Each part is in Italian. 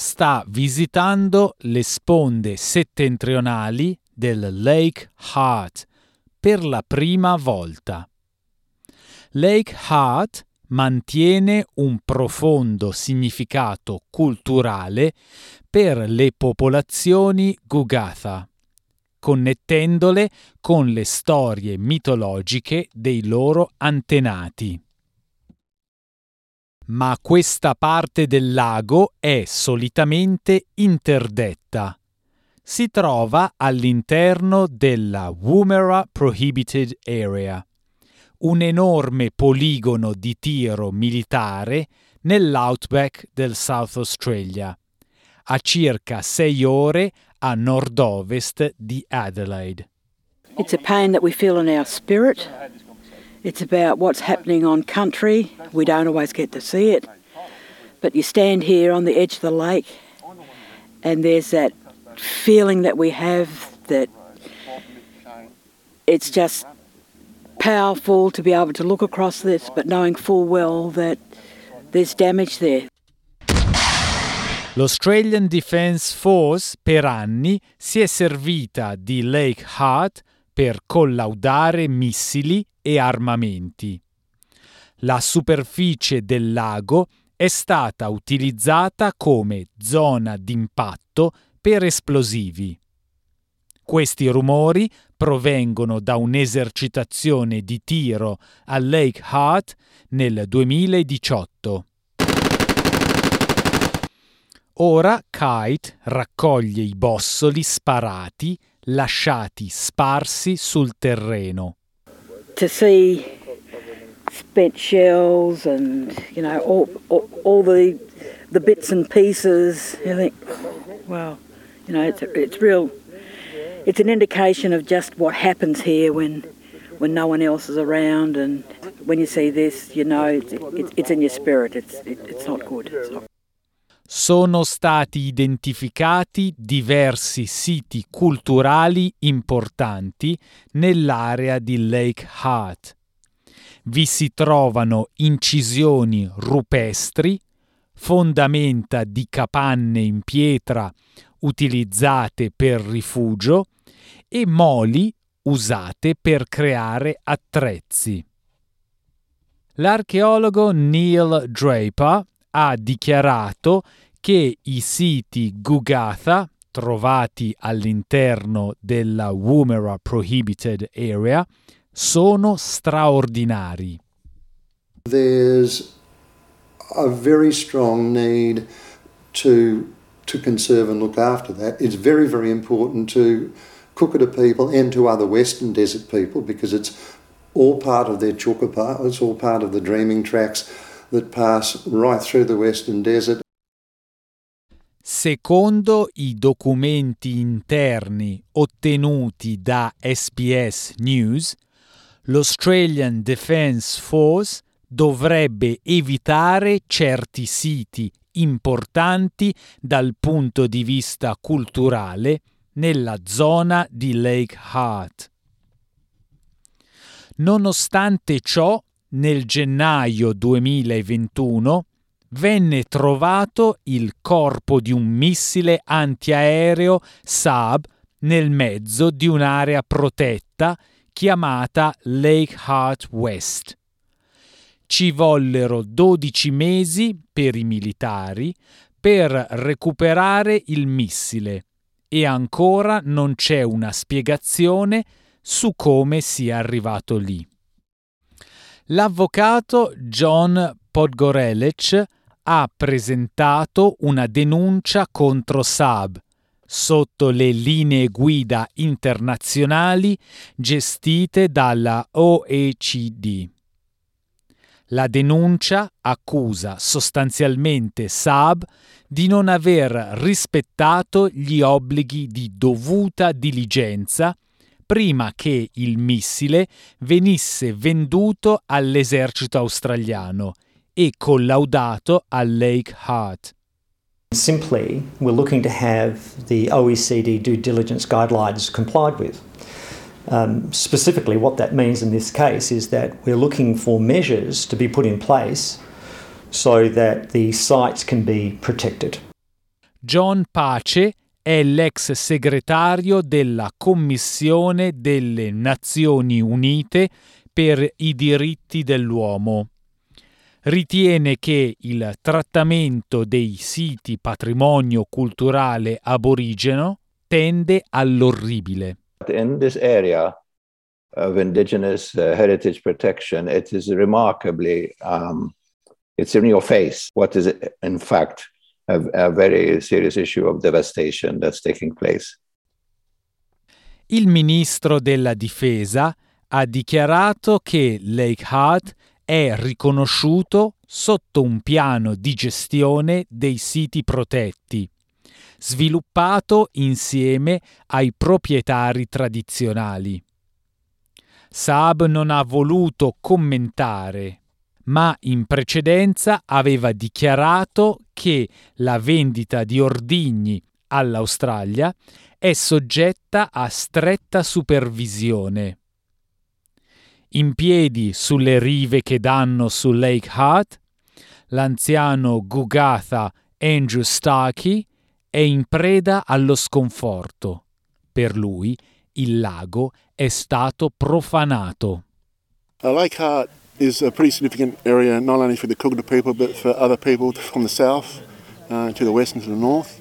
sta visitando le sponde settentrionali del Lake Hart per la prima volta. Lake Hart mantiene un profondo significato culturale per le popolazioni Gugatha, connettendole con le storie mitologiche dei loro antenati ma questa parte del lago è solitamente interdetta. Si trova all'interno della Woomera Prohibited Area, un enorme poligono di tiro militare nell'outback del South Australia, a circa sei ore a nord-ovest di Adelaide. It's a pain that we feel in our spirit. It's about what's happening on country. We don't always get to see it. But you stand here on the edge of the lake, and there's that feeling that we have that it's just powerful to be able to look across this, but knowing full well that there's damage there. L'Australian Defence Force per anni si è servita di Lake Hart per collaudare missili e armamenti. La superficie del lago è stata utilizzata come zona d'impatto per esplosivi. Questi rumori provengono da un'esercitazione di tiro a Lake Hart nel 2018. Ora Kite raccoglie i bossoli sparati lasciati sparsi sul terreno to see spent shells and you know all, all, all the the bits and pieces. You think, wow, you know, it's it's real. It's an indication of just what happens here when when no one else is around, and when you see this, you know, it's, it, it's in your spirit. It's it, it's not good. It's not sono stati identificati diversi siti culturali importanti nell'area di Lake Hart. Vi si trovano incisioni rupestri, fondamenta di capanne in pietra utilizzate per rifugio e moli usate per creare attrezzi. L'archeologo Neil Draper ha dichiarato che i siti Gugatha, trovati all'interno della Woomera Prohibited Area, sono straordinari. There's a very strong need to to conserve and look after that. It's very, very important to Kukata people and to other Western Desert people because it's all part of their chukapa, it's all part of the dreaming tracks that pass right through the Western Desert. Secondo i documenti interni ottenuti da SPS News, l'Australian Defence Force dovrebbe evitare certi siti importanti dal punto di vista culturale nella zona di Lake Hart. Nonostante ciò, nel gennaio 2021 venne trovato il corpo di un missile antiaereo Saab nel mezzo di un'area protetta chiamata Lake Hart West. Ci vollero 12 mesi per i militari per recuperare il missile e ancora non c'è una spiegazione su come sia arrivato lì. L'avvocato John Podgorelec ha presentato una denuncia contro Saab sotto le linee guida internazionali gestite dalla OECD. La denuncia accusa sostanzialmente Saab di non aver rispettato gli obblighi di dovuta diligenza prima che il missile venisse venduto all'esercito australiano e collaudato a Lake Hart. Simply, we're looking to have the OECD due diligence guidelines complied with. Um, specifically, what that means in this case is that we're looking for measures to be put in place so that the sites can be protected. John Pace è l'ex segretario della Commissione delle Nazioni Unite per i diritti dell'uomo. Ritiene che il trattamento dei siti patrimonio culturale aborigeno tende all'orribile. In this area of indigenous uh, heritage protection, it is remarkably, um, it's in your face what is in fact a, a very serious issue of devastation that's taking place. Il ministro della difesa ha dichiarato che Lake Hart è riconosciuto sotto un piano di gestione dei siti protetti, sviluppato insieme ai proprietari tradizionali. Saab non ha voluto commentare, ma in precedenza aveva dichiarato che la vendita di ordigni all'Australia è soggetta a stretta supervisione. In piedi sulle rive che danno su Lake Hart, l'anziano Gugatha Andrew Starkey è in preda allo sconforto. Per lui il lago è stato profanato. Uh, Lake Hart is a pretty significant area not only for the Kugna people but for other people from the south uh, to the west and to the north.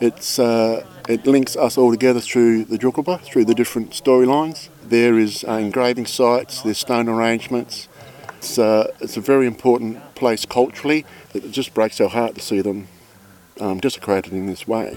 It's, uh, it links us all together through the Jukuba, through the different storylines. There is uh, engraving sites, there's stone arrangements. It's, uh, it's a very important place culturally. It just breaks our heart to see them um, desecrated in this way.